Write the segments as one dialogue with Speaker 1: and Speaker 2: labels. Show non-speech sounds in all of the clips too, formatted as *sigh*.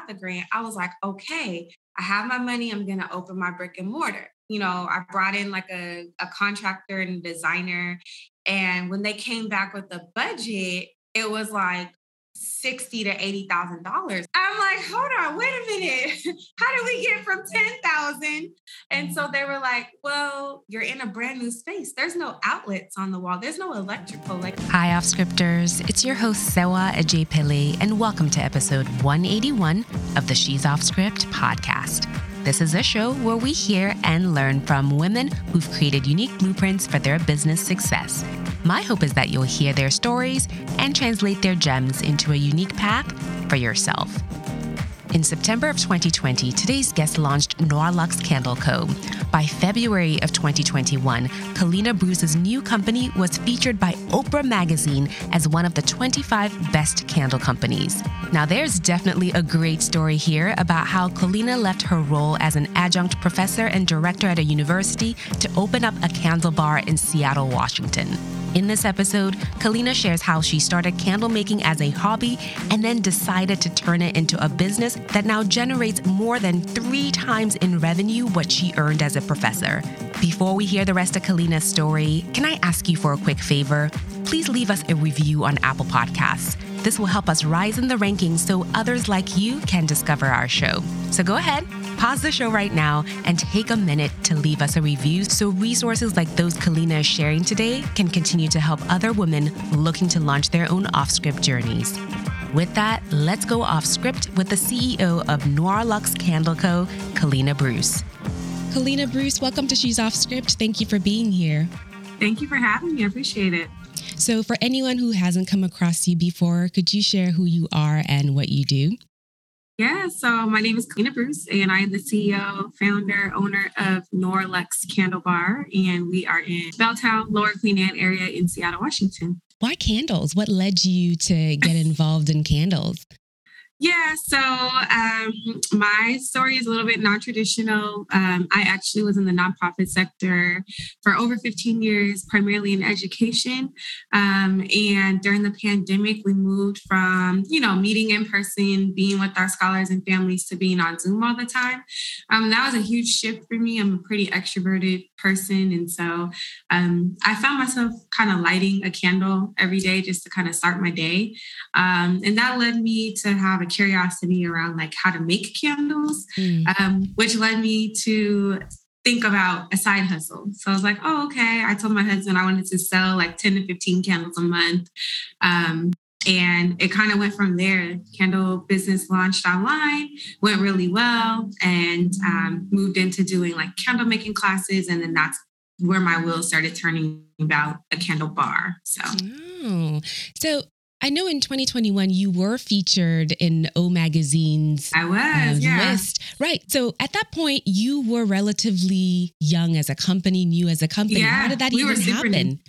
Speaker 1: got the grant, I was like, okay, I have my money. I'm going to open my brick and mortar. You know, I brought in like a, a contractor and designer. And when they came back with the budget, it was like, sixty to eighty thousand dollars. I'm like, hold on, wait a minute. *laughs* How do we get from ten thousand? And so they were like, well, you're in a brand new space. There's no outlets on the wall. There's no electrical. Like,
Speaker 2: hi, off scripters. It's your host Sewa Ajaypele, and welcome to episode 181 of the She's Off Script podcast. This is a show where we hear and learn from women who've created unique blueprints for their business success. My hope is that you'll hear their stories and translate their gems into a unique path for yourself. In September of 2020, today's guest launched Noirlux Candle Co. By February of 2021, Colina Bruce's new company was featured by Oprah Magazine as one of the 25 best candle companies. Now, there's definitely a great story here about how Colina left her role as an adjunct professor and director at a university to open up a candle bar in Seattle, Washington. In this episode, Colina shares how she started candle making as a hobby and then decided to turn it into a business that now generates more than three times in revenue what she earned as a professor. Before we hear the rest of Colina's story, can I ask you for a quick favor? Please leave us a review on Apple Podcasts. This will help us rise in the rankings so others like you can discover our show. So go ahead Pause the show right now and take a minute to leave us a review so resources like those Colina is sharing today can continue to help other women looking to launch their own off script journeys. With that, let's go off script with the CEO of Noirlux Candle Co., Colina Bruce. Colina Bruce, welcome to She's Off Script. Thank you for being here.
Speaker 1: Thank you for having me. I appreciate it.
Speaker 2: So, for anyone who hasn't come across you before, could you share who you are and what you do?
Speaker 1: Yeah, so my name is Colina Bruce, and I am the CEO, founder, owner of Noirlux Candle Bar, and we are in Belltown, Lower Queen Anne area in Seattle, Washington.
Speaker 2: Why candles? What led you to get *laughs* involved in candles?
Speaker 1: Yeah, so um, my story is a little bit non traditional. Um, I actually was in the nonprofit sector for over 15 years, primarily in education. Um, and during the pandemic, we moved from, you know, meeting in person, being with our scholars and families to being on Zoom all the time. Um, that was a huge shift for me. I'm a pretty extroverted person. And so um, I found myself kind of lighting a candle every day just to kind of start my day. Um, and that led me to have a curiosity around like how to make candles, mm. um, which led me to think about a side hustle. So I was like, oh, okay. I told my husband I wanted to sell like 10 to 15 candles a month. Um, and it kind of went from there. Candle business launched online, went really well, and um, moved into doing like candle making classes. And then that's where my wheels started turning about a candle bar. So,
Speaker 2: oh. so I know in 2021 you were featured in O Magazine's
Speaker 1: I was, uh, yeah. list.
Speaker 2: Right. So at that point you were relatively young as a company, new as a company. Yeah, How did that we even happen?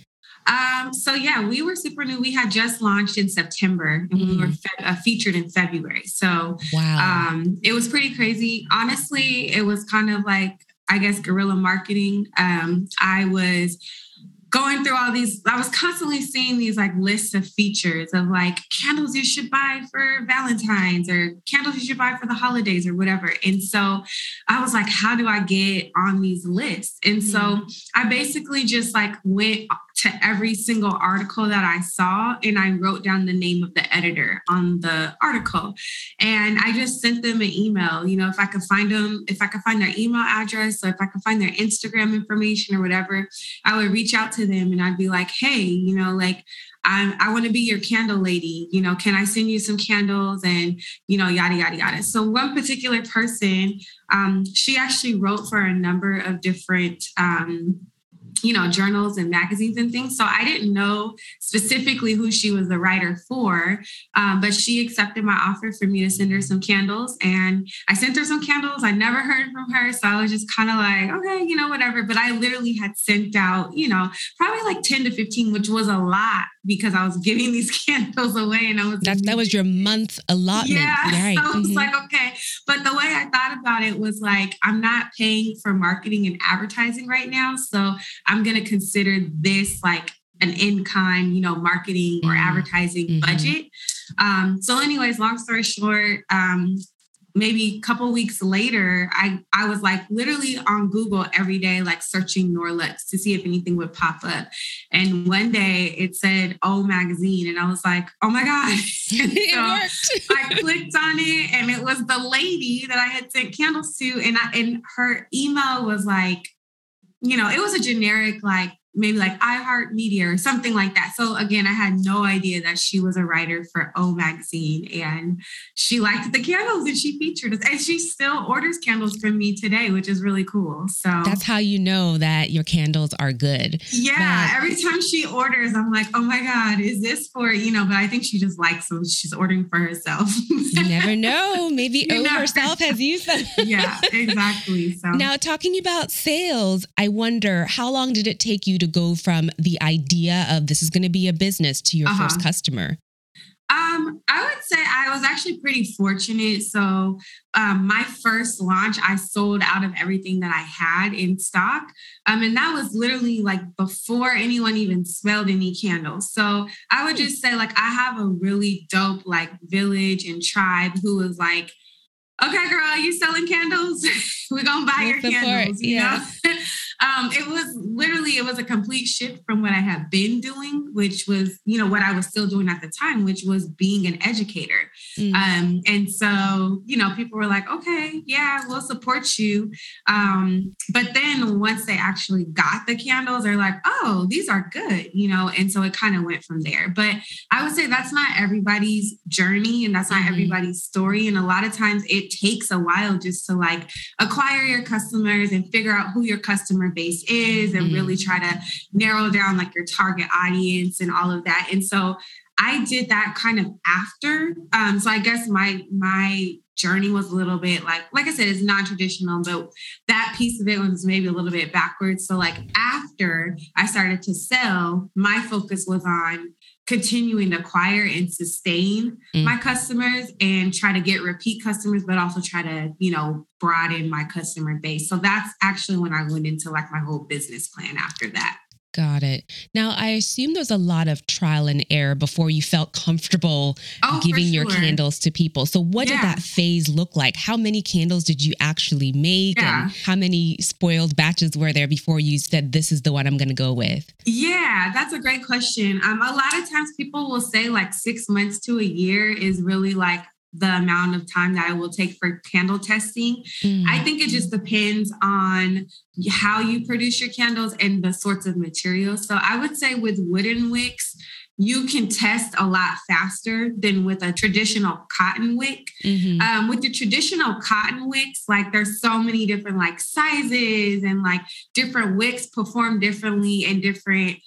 Speaker 1: Um, so yeah, we were super new. We had just launched in September and mm. we were mm. fe- uh, featured in February. So wow. um, it was pretty crazy. Honestly, it was kind of like, I guess, guerrilla marketing. Um, I was going through all these, I was constantly seeing these like lists of features of like candles you should buy for Valentine's or candles you should buy for the holidays or whatever. And so I was like, how do I get on these lists? And so mm-hmm. I basically just like went to every single article that I saw and I wrote down the name of the editor on the article. And I just sent them an email, you know, if I could find them, if I could find their email address, or if I could find their Instagram information or whatever, I would reach out to them and I'd be like, hey, you know, like I, I want to be your candle lady. You know, can I send you some candles and, you know, yada, yada, yada. So, one particular person, um, she actually wrote for a number of different um, you know, journals and magazines and things. So I didn't know specifically who she was the writer for, um, but she accepted my offer for me to send her some candles. And I sent her some candles. I never heard from her. So I was just kind of like, okay, you know, whatever. But I literally had sent out, you know, probably like 10 to 15, which was a lot because I was giving these *laughs* candles away and I was
Speaker 2: that, that was your month allotment.
Speaker 1: Yeah. *laughs* Right. So I was mm-hmm. like, okay. But the way I thought about it was like, I'm not paying for marketing and advertising right now. So I'm going to consider this like an in kind, you know, marketing or mm-hmm. advertising mm-hmm. budget. Um, so, anyways, long story short, um, maybe a couple weeks later, I, I was like literally on Google every day, like searching Noirlux to see if anything would pop up. And one day it said O Magazine. And I was like, oh my God. *laughs* *laughs* so I clicked on it and it was the lady that I had sent candles to. And I and her email was like, you know, it was a generic like maybe like iHeart Media or something like that. So again, I had no idea that she was a writer for O Magazine and she liked the candles and she featured us. And she still orders candles from me today, which is really cool. So
Speaker 2: that's how you know that your candles are good.
Speaker 1: Yeah. But, every time she orders, I'm like, oh my God, is this for, you know, but I think she just likes them. She's ordering for herself.
Speaker 2: you never know. Maybe *laughs* O herself has used them. *laughs*
Speaker 1: yeah, exactly. So
Speaker 2: now talking about sales, I wonder how long did it take you to go from the idea of this is going to be a business to your uh-huh. first customer?
Speaker 1: Um, I would say I was actually pretty fortunate. So, um, my first launch, I sold out of everything that I had in stock. Um, and that was literally like before anyone even smelled any candles. So, I would just say, like, I have a really dope, like, village and tribe who was like, okay, girl, you selling candles? *laughs* We're gonna buy your candles, you yeah. know? *laughs* um, it was literally it was a complete shift from what I had been doing, which was you know what I was still doing at the time, which was being an educator. Mm. Um, and so you know people were like, okay, yeah, we'll support you. Um, but then once they actually got the candles, they're like, oh, these are good, you know. And so it kind of went from there. But I would say that's not everybody's journey, and that's not mm-hmm. everybody's story. And a lot of times it takes a while just to like acquire your customers and figure out who your customer base is and mm-hmm. really try to narrow down like your target audience and all of that. And so I did that kind of after. Um, so I guess my my journey was a little bit like like I said, it's non-traditional, but that piece of it was maybe a little bit backwards. So like after I started to sell, my focus was on continuing to acquire and sustain mm. my customers and try to get repeat customers but also try to you know broaden my customer base so that's actually when i went into like my whole business plan after that
Speaker 2: Got it. Now, I assume there's a lot of trial and error before you felt comfortable oh, giving sure. your candles to people. So, what yeah. did that phase look like? How many candles did you actually make? Yeah. And how many spoiled batches were there before you said, this is the one I'm going to go with?
Speaker 1: Yeah, that's a great question. Um, a lot of times people will say like six months to a year is really like the amount of time that I will take for candle testing. Mm. I think it just depends on how you produce your candles and the sorts of materials. So I would say with wooden wicks, you can test a lot faster than with a traditional cotton wick. Mm-hmm. Um, with the traditional cotton wicks, like there's so many different like sizes and like different wicks perform differently in different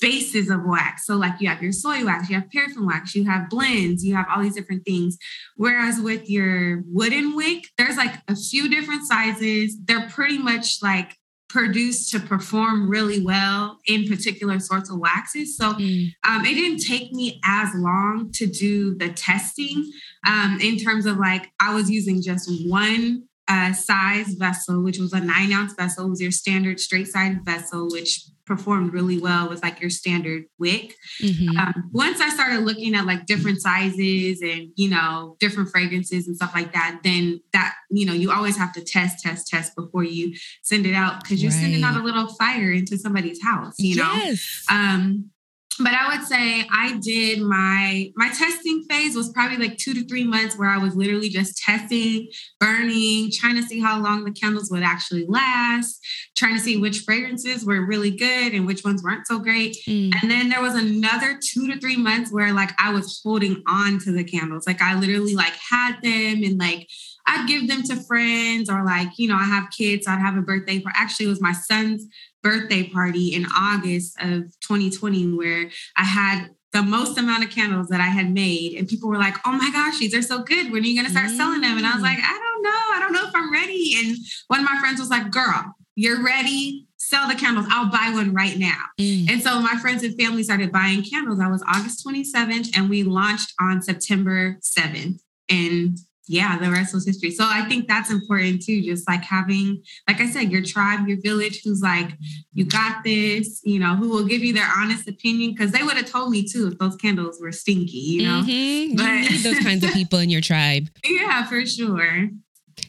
Speaker 1: bases of wax. So, like you have your soy wax, you have paraffin wax, you have blends, you have all these different things. Whereas with your wooden wick, there's like a few different sizes. They're pretty much like produced to perform really well in particular sorts of waxes. So mm. um, it didn't take me as long to do the testing um, in terms of like I was using just one uh, size vessel, which was a nine ounce vessel, it was your standard straight sided vessel, which performed really well was like your standard wick. Mm-hmm. Um, once I started looking at like different sizes and you know different fragrances and stuff like that, then that you know you always have to test, test, test before you send it out because you're right. sending out a little fire into somebody's house. You know, yes. um, but I would say I did my my testing phase was probably like two to three months where I was literally just testing, burning, trying to see how long the candles would actually last, trying to see which fragrances were really good and which ones weren't so great. Mm. And then there was another two to three months where like I was holding on to the candles. Like I literally like had them and like I'd give them to friends or like, you know, I have kids, so I'd have a birthday for actually it was my son's birthday party in August of 2020 where I had the most amount of candles that I had made. And people were like, oh my gosh, these are so good. When are you going to start mm. selling them? And I was like, I don't know. I don't know if I'm ready. And one of my friends was like, girl, you're ready. Sell the candles. I'll buy one right now. Mm. And so my friends and family started buying candles. That was August 27th. And we launched on September 7th. And yeah, the rest was history. So I think that's important too. Just like having, like I said, your tribe, your village, who's like, you got this, you know, who will give you their honest opinion. Because they would have told me too if those candles were stinky, you know.
Speaker 2: Mm-hmm. But you need those kinds of people in your tribe. *laughs*
Speaker 1: Yeah, for sure.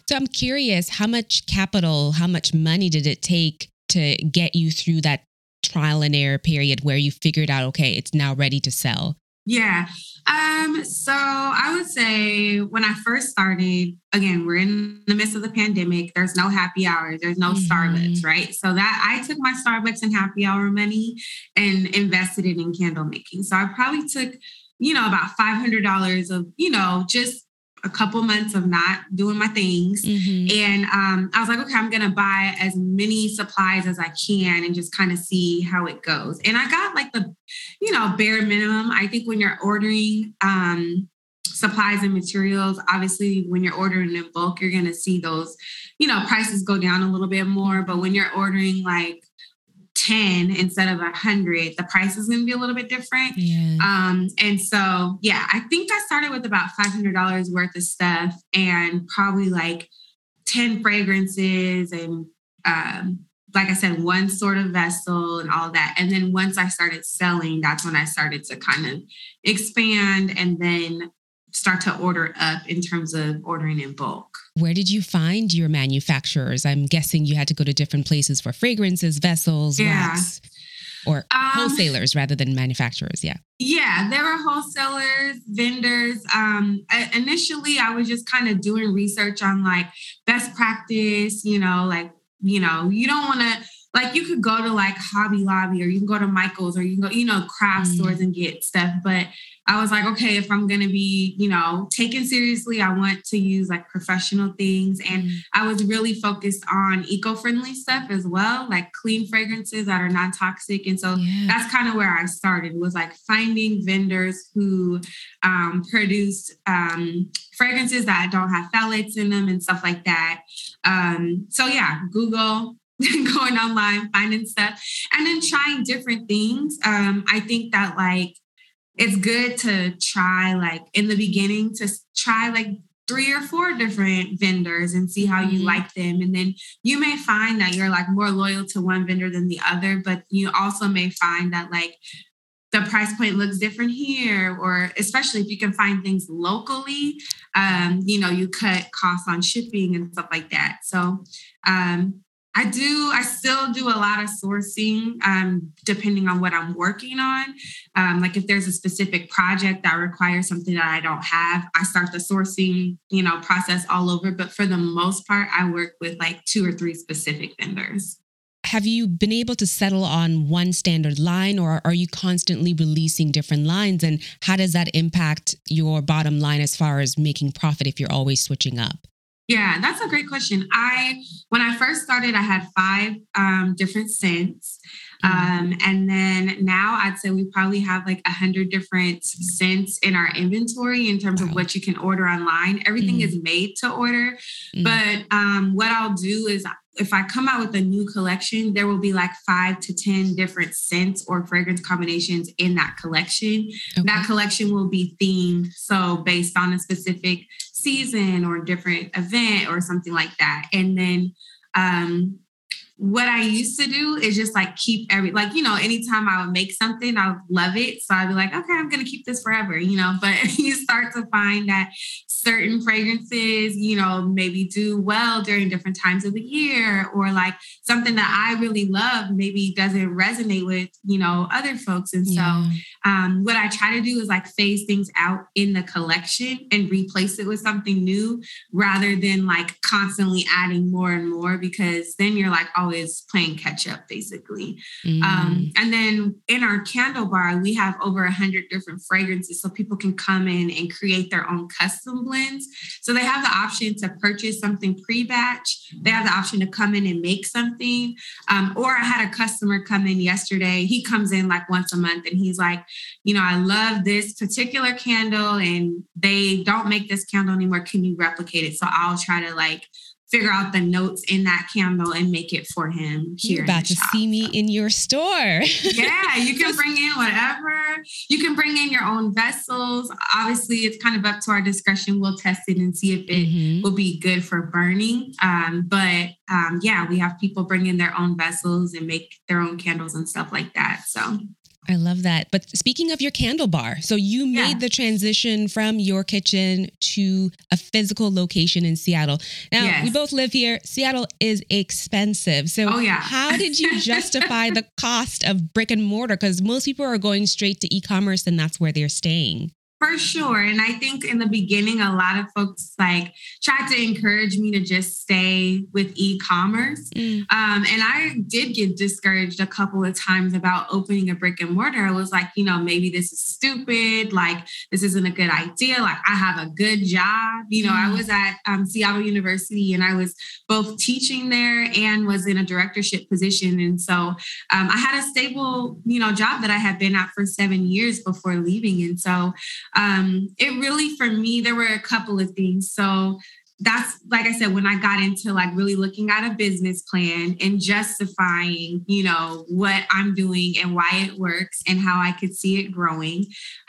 Speaker 2: So I'm curious, how much capital, how much money did it take to get you through that trial and error period where you figured out, okay, it's now ready to sell?
Speaker 1: Yeah. Um, so I would say when I first started, again, we're in the midst of the pandemic. There's no happy hours, there's no mm-hmm. Starbucks, right? So that I took my Starbucks and happy hour money and invested it in candle making. So I probably took, you know, about $500 of, you know, just a couple months of not doing my things. Mm-hmm. And um, I was like, okay, I'm going to buy as many supplies as I can and just kind of see how it goes. And I got like the, you know, bare minimum. I think when you're ordering, um, supplies and materials obviously when you're ordering in bulk you're going to see those you know prices go down a little bit more but when you're ordering like 10 instead of a 100 the price is going to be a little bit different yeah. um and so yeah i think i started with about $500 worth of stuff and probably like 10 fragrances and um like i said one sort of vessel and all that and then once i started selling that's when i started to kind of expand and then start to order up in terms of ordering in bulk.
Speaker 2: Where did you find your manufacturers? I'm guessing you had to go to different places for fragrances, vessels, yeah. wax, or um, wholesalers rather than manufacturers. Yeah.
Speaker 1: Yeah, there were wholesalers, vendors. Um, I, initially, I was just kind of doing research on like best practice, you know, like, you know, you don't want to like you could go to like Hobby Lobby or you can go to Michael's or you can go, you know, craft mm. stores and get stuff. But I was like, okay, if I'm gonna be, you know, taken seriously, I want to use like professional things. And mm. I was really focused on eco-friendly stuff as well, like clean fragrances that are non-toxic. And so yeah. that's kind of where I started was like finding vendors who um, produced um, fragrances that don't have phthalates in them and stuff like that. Um, so yeah, Google, *laughs* going online, finding stuff, and then trying different things. Um, I think that like it's good to try like in the beginning to try like three or four different vendors and see how you mm-hmm. like them. And then you may find that you're like more loyal to one vendor than the other, but you also may find that like the price point looks different here, or especially if you can find things locally, um, you know, you cut costs on shipping and stuff like that. So um, I do, I still do a lot of sourcing um, depending on what I'm working on. Um, like if there's a specific project that requires something that I don't have, I start the sourcing, you know, process all over. But for the most part, I work with like two or three specific vendors.
Speaker 2: Have you been able to settle on one standard line or are you constantly releasing different lines? And how does that impact your bottom line as far as making profit if you're always switching up?
Speaker 1: Yeah, that's a great question. I when I first started, I had five um, different scents, mm-hmm. um, and then now I'd say we probably have like a hundred different scents in our inventory in terms wow. of what you can order online. Everything mm-hmm. is made to order, mm-hmm. but um, what I'll do is if I come out with a new collection, there will be like five to 10 different scents or fragrance combinations in that collection. Okay. That collection will be themed. So, based on a specific season or different event or something like that. And then, um, what I used to do is just like keep every like you know anytime I would make something I would love it so I'd be like okay I'm gonna keep this forever you know but *laughs* you start to find that certain fragrances, you know, maybe do well during different times of the year, or like something that I really love maybe doesn't resonate with, you know, other folks. And yeah. so, um, what I try to do is like phase things out in the collection and replace it with something new rather than like constantly adding more and more because then you're like always playing catch up basically. Um, mm. Um, and then in our candle bar, we have over a hundred different fragrances so people can come in and create their own custom blends. So they have the option to purchase something pre-batch. They have the option to come in and make something. Um, or I had a customer come in yesterday. He comes in like once a month and he's like, you know, I love this particular candle and they don't make this candle anymore. Can you replicate it? So I'll try to like figure out the notes in that candle and make it for him
Speaker 2: here. You're about to
Speaker 1: shop.
Speaker 2: see me in your store. *laughs*
Speaker 1: yeah, you can bring in whatever. You can bring in your own vessels. Obviously, it's kind of up to our discretion. We'll test it and see if it mm-hmm. will be good for burning. Um, but um, yeah, we have people bring in their own vessels and make their own candles and stuff like that. So
Speaker 2: I love that. But speaking of your candle bar, so you made yeah. the transition from your kitchen to a physical location in Seattle. Now, yes. we both live here. Seattle is expensive. So,
Speaker 1: oh, yeah.
Speaker 2: how did you *laughs* justify the cost of brick and mortar? Because most people are going straight to e commerce and that's where they're staying.
Speaker 1: For sure. And I think in the beginning, a lot of folks like tried to encourage me to just stay with e commerce. Mm. Um, and I did get discouraged a couple of times about opening a brick and mortar. I was like, you know, maybe this is stupid. Like, this isn't a good idea. Like, I have a good job. You know, mm. I was at um, Seattle University and I was both teaching there and was in a directorship position. And so um, I had a stable, you know, job that I had been at for seven years before leaving. And so, um, it really for me there were a couple of things. So that's like i said when i got into like really looking at a business plan and justifying you know what i'm doing and why it works and how i could see it growing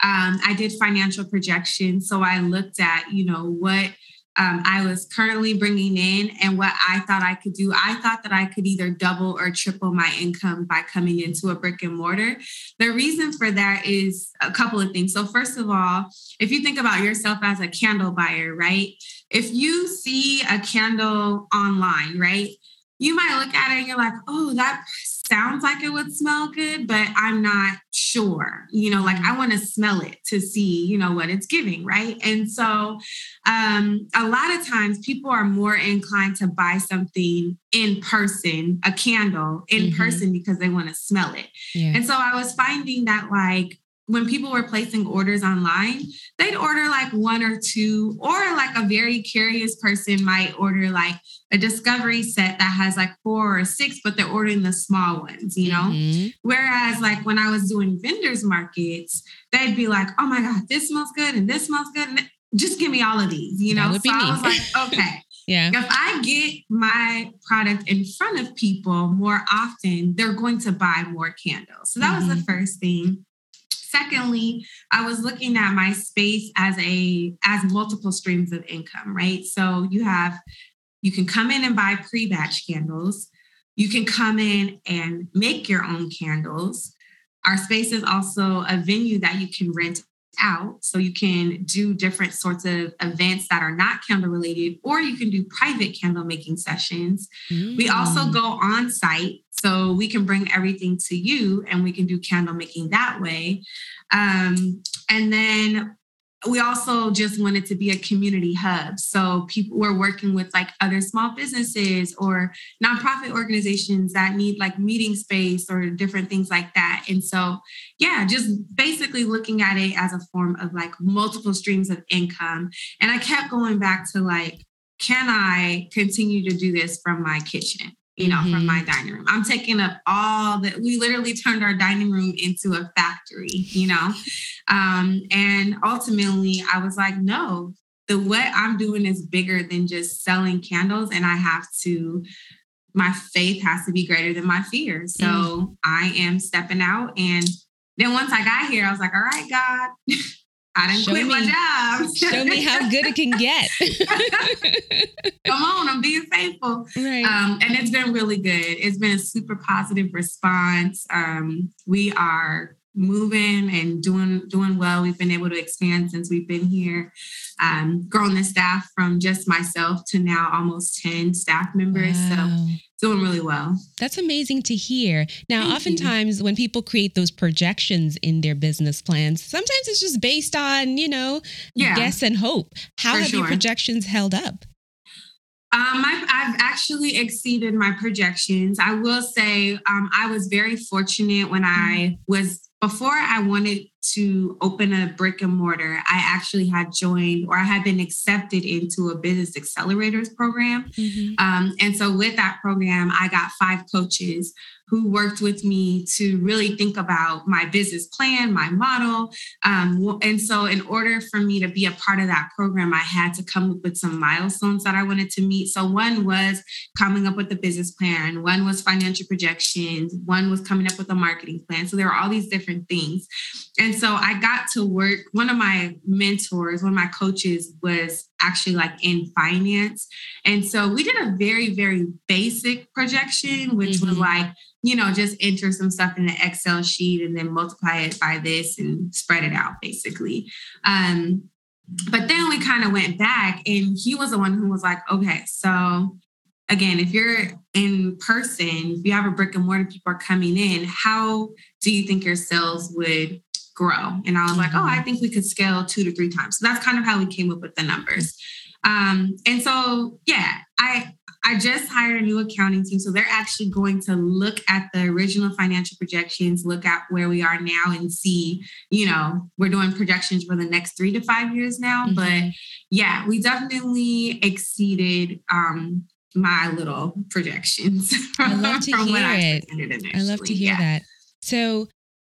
Speaker 1: um, i did financial projections. So i looked at you know what um, I was currently bringing in and what I thought I could do. I thought that I could either double or triple my income by coming into a brick and mortar. The reason for that is a couple of things. So, first of all, if you think about yourself as a candle buyer, right? If you see a candle online, right? You might look at it and you're like, oh, that sounds like it would smell good, but I'm not sure. You know, like I mm-hmm. want to smell it to see, you know, what it's giving, right? And so um, a lot of times people are more inclined to buy something in person, a candle in mm-hmm. person because they want to smell it. Yeah. And so I was finding that like when people were placing orders online, they'd order like one or two, or like a very curious person might order like a discovery set that has like four or six, but they're ordering the small ones, you know? Mm-hmm. Whereas, like when I was doing vendors markets, they'd be like, oh my God, this smells good and this smells good. And just give me all of these, you know? So I was like, *laughs* okay.
Speaker 2: yeah.
Speaker 1: If I get my product in front of people more often, they're going to buy more candles. So that mm-hmm. was the mm-hmm. first thing. Secondly, I was looking at my space as a as multiple streams of income, right? So you have you can come in and buy pre-batch candles. You can come in and make your own candles. Our space is also a venue that you can rent out. So you can do different sorts of events that are not candle related, or you can do private candle making sessions. Mm. We also mm. go on site. So we can bring everything to you and we can do candle making that way. Um, and then we also just wanted to be a community hub. So people were working with like other small businesses or nonprofit organizations that need like meeting space or different things like that. And so, yeah, just basically looking at it as a form of like multiple streams of income. And I kept going back to like, can I continue to do this from my kitchen? You know, mm-hmm. from my dining room. I'm taking up all that. We literally turned our dining room into a factory, you know. Um, and ultimately, I was like, no, the what I'm doing is bigger than just selling candles, and I have to. My faith has to be greater than my fear. So mm. I am stepping out. And then once I got here, I was like, all right, God, *laughs* I didn't Show quit me. my job.
Speaker 2: Show me how good it can get. *laughs*
Speaker 1: Come on, I'm being faithful. Right. Um, and it's been really good. It's been a super positive response. Um, we are moving and doing doing well. We've been able to expand since we've been here, um, grown the staff from just myself to now almost 10 staff members. Wow. So doing really well.
Speaker 2: That's amazing to hear. Now, Thank oftentimes you. when people create those projections in their business plans, sometimes it's just based on, you know, yeah. guess and hope. How have sure. your projections held up?
Speaker 1: Um, I've, I've, actually exceeded my projections. I will say um, I was very fortunate when I mm-hmm. was before I wanted to open a brick and mortar, I actually had joined or I had been accepted into a business accelerators program. Mm-hmm. Um, and so with that program, I got five coaches who worked with me to really think about my business plan, my model. Um, and so, in order for me to be a part of that program, I had to come up with some milestones that I wanted to meet. So, one was coming up with the business plan, one was financial projections, one was coming up with a marketing plan. So, there were all these different things. And so, I got to work. One of my mentors, one of my coaches, was actually like in finance. And so, we did a very, very basic projection, which mm-hmm. was like, you know, just enter some stuff in the Excel sheet and then multiply it by this and spread it out basically. Um, but then we kind of went back and he was the one who was like, okay, so again, if you're in person, if you have a brick and mortar, people are coming in, how do you think your sales would grow? And I was like, oh, I mm-hmm. think we could scale two to three times. So that's kind of how we came up with the numbers. Um, and so, yeah, I I just hired a new accounting team. So they're actually going to look at the original financial projections, look at where we are now and see, you know, we're doing projections for the next three to five years now. Mm-hmm. But yeah, we definitely exceeded um, my little projections.
Speaker 2: I love *laughs* to hear it. I, I love to hear yeah. that. So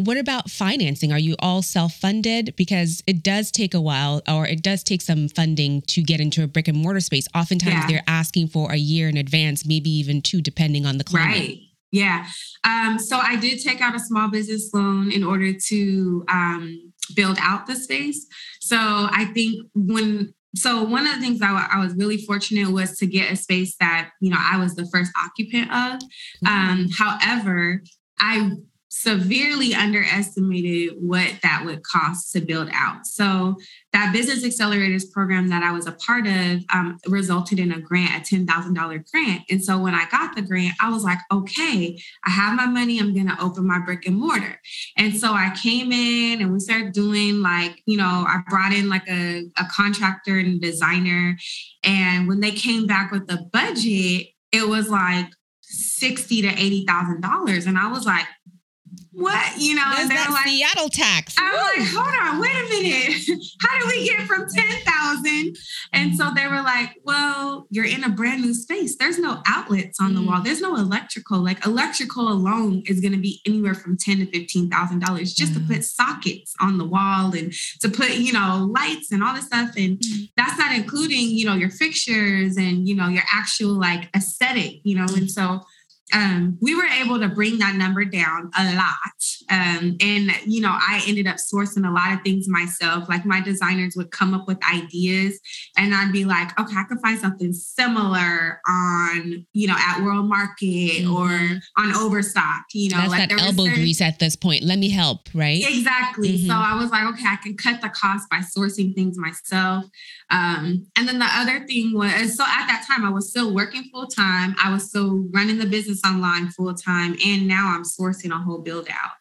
Speaker 2: what about financing? Are you all self funded? Because it does take a while or it does take some funding to get into a brick and mortar space. Oftentimes yeah. they're asking for a year in advance, maybe even two, depending on the client.
Speaker 1: Right. Yeah. Um, so I did take out a small business loan in order to um, build out the space. So I think when so one of the things I, I was really fortunate was to get a space that you know I was the first occupant of. Mm-hmm. Um, however, I severely underestimated what that would cost to build out. So that business accelerators program that I was a part of um, resulted in a grant, a $10,000 grant. And so when I got the grant, I was like, okay, I have my money. I'm going to open my brick and mortar. And so I came in and we started doing like, you know, I brought in like a, a contractor and designer. And when they came back with the budget, it was like sixty to eighty thousand dollars, and I was like, what? You know
Speaker 2: There's that like, seattle tax.
Speaker 1: I'm Woo. like hold on wait a minute. *laughs* How did we get from 10000 and so they were like well you're in a brand new space. There's no outlets on the mm. wall. There's no electrical. Like electrical alone is going to be anywhere from 10 to 15 thousand dollars just mm. to put sockets on the wall and to put you know lights and all this stuff. And mm. that's not including you know your fixtures and you know your actual like aesthetic you know? And so um, we were able to bring that number down a lot. Um, and, you know, I ended up sourcing a lot of things myself. Like my designers would come up with ideas and I'd be like, okay, I can find something similar on, you know, at World Market mm-hmm. or on Overstock, you know.
Speaker 2: That's
Speaker 1: like
Speaker 2: that elbow certain... grease at this point. Let me help, right?
Speaker 1: Exactly. Mm-hmm. So I was like, okay, I can cut the cost by sourcing things myself. Um, and then the other thing was, so at that time I was still working full time. I was still running the business online full time, and now I'm sourcing a whole build out.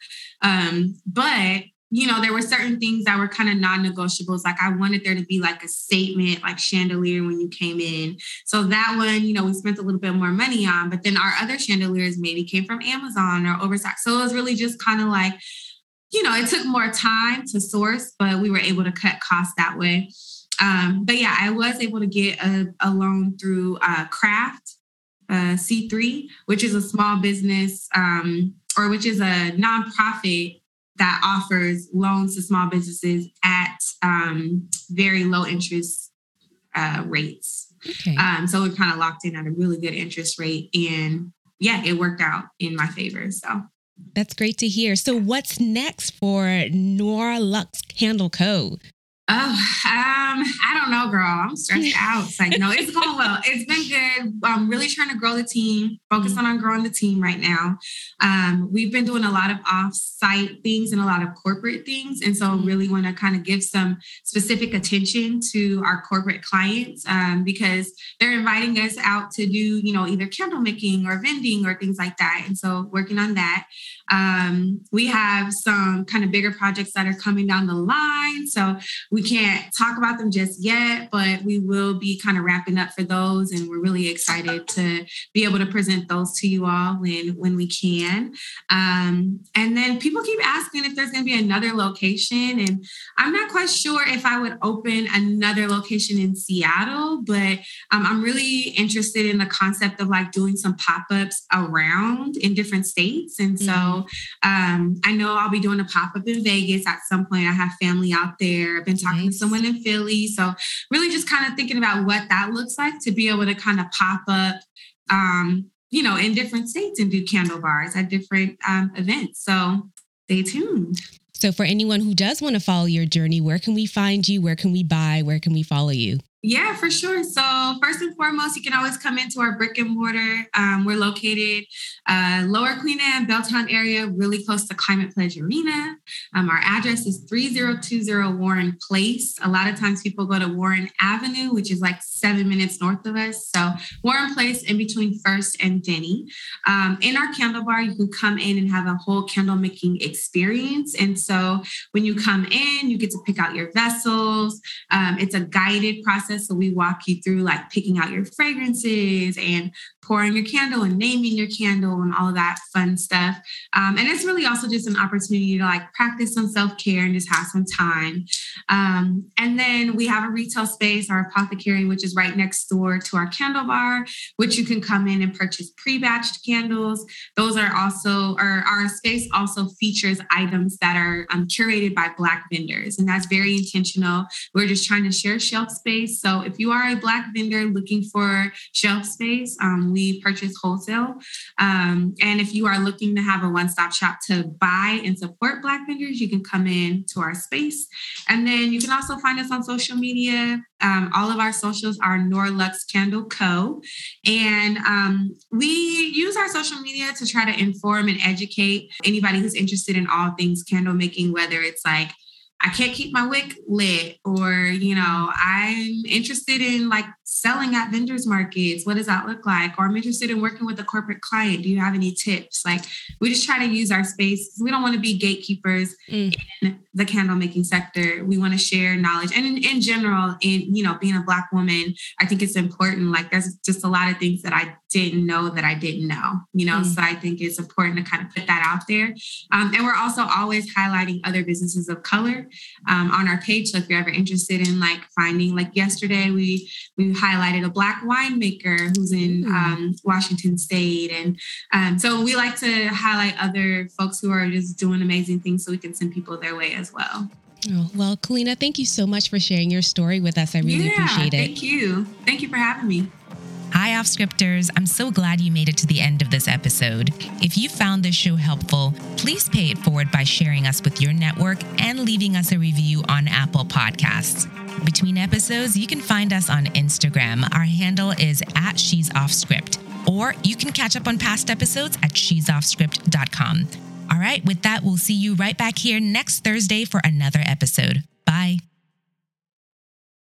Speaker 1: Um, but you know, there were certain things that were kind of non-negotiables. Like I wanted there to be like a statement, like chandelier when you came in. So that one, you know, we spent a little bit more money on. But then our other chandeliers maybe came from Amazon or Overstock. So it was really just kind of like, you know, it took more time to source, but we were able to cut costs that way. Um, but yeah, I was able to get a, a loan through uh, Craft uh, C3, which is a small business um, or which is a nonprofit that offers loans to small businesses at um, very low interest uh, rates. Okay. Um, so we're kind of locked in at a really good interest rate. And yeah, it worked out in my favor. So
Speaker 2: that's great to hear. So, what's next for Noirlux Candle Co?
Speaker 1: Oh, um, I don't know, girl. I'm stressed out. It's like, no, it's *laughs* going well. It's been good. I'm really trying to grow the team, focusing mm-hmm. on growing the team right now. Um, we've been doing a lot of off-site things and a lot of corporate things. And so mm-hmm. really want to kind of give some specific attention to our corporate clients um, because they're inviting us out to do, you know, either candle making or vending or things like that. And so working on that. Um, we have some kind of bigger projects that are coming down the line. So we we can't talk about them just yet, but we will be kind of wrapping up for those. And we're really excited to be able to present those to you all when, when we can. Um, and then people keep asking if there's going to be another location. And I'm not quite sure if I would open another location in Seattle, but um, I'm really interested in the concept of like doing some pop ups around in different states. And so mm-hmm. um, I know I'll be doing a pop up in Vegas at some point. I have family out there. I've been talking nice. to someone in Philly. So really just kind of thinking about what that looks like to be able to kind of pop up um, you know, in different states and do candle bars at different um, events. So stay tuned.
Speaker 2: So, for anyone who does want to follow your journey, where can we find you? Where can we buy? Where can we follow you?
Speaker 1: Yeah, for sure. So first and foremost, you can always come into our brick and mortar. Um, we're located uh, Lower Queen Anne, Belltown area, really close to Climate Pledge Arena. Um, our address is 3020 Warren Place. A lot of times people go to Warren Avenue, which is like seven minutes north of us. So Warren Place in between First and Denny. Um, in our candle bar, you can come in and have a whole candle making experience. And so when you come in, you get to pick out your vessels. Um, it's a guided process process. So we walk you through like picking out your fragrances and pouring your candle and naming your candle and all of that fun stuff. Um, and it's really also just an opportunity to like practice some self care and just have some time. Um, and then we have a retail space, our apothecary, which is right next door to our candle bar, which you can come in and purchase pre-batched candles. Those are also, or our space also features items that are um, curated by Black vendors, and that's very intentional. We're just trying to share shelf space. So if you are a Black vendor looking for shelf space, um, we purchase wholesale. Um, and if you are looking to have a one-stop shop to buy and support Black vendors, you can come in to our space. And then you can also find us on social media. Um, all of our socials are Noirlux Candle Co. And um, we use our social media to try to inform and educate anybody who's interested in all things candle making, whether it's like I can't keep my wick lit, or, you know, I'm interested in like selling at vendors markets. What does that look like? Or I'm interested in working with a corporate client. Do you have any tips? Like, we just try to use our space. We don't want to be gatekeepers mm. in the candle making sector. We want to share knowledge. And in, in general, in, you know, being a Black woman, I think it's important. Like, there's just a lot of things that I didn't know that I didn't know, you know, mm. so I think it's important to kind of put that out there. Um, and we're also always highlighting other businesses of color um, on our page. So if you're ever interested in like finding, like yesterday, we we highlighted a black winemaker who's in mm. um, Washington State, and um, so we like to highlight other folks who are just doing amazing things, so we can send people their way as well.
Speaker 2: Oh, well, Colina, thank you so much for sharing your story with us. I really
Speaker 1: yeah,
Speaker 2: appreciate it.
Speaker 1: Thank you. Thank you for having me.
Speaker 2: Hi, Off Scripters. I'm so glad you made it to the end of this episode. If you found this show helpful, please pay it forward by sharing us with your network and leaving us a review on Apple Podcasts. Between episodes, you can find us on Instagram. Our handle is at She's Off Script, or you can catch up on past episodes at she'soffscript.com. All right, with that, we'll see you right back here next Thursday for another episode. Bye.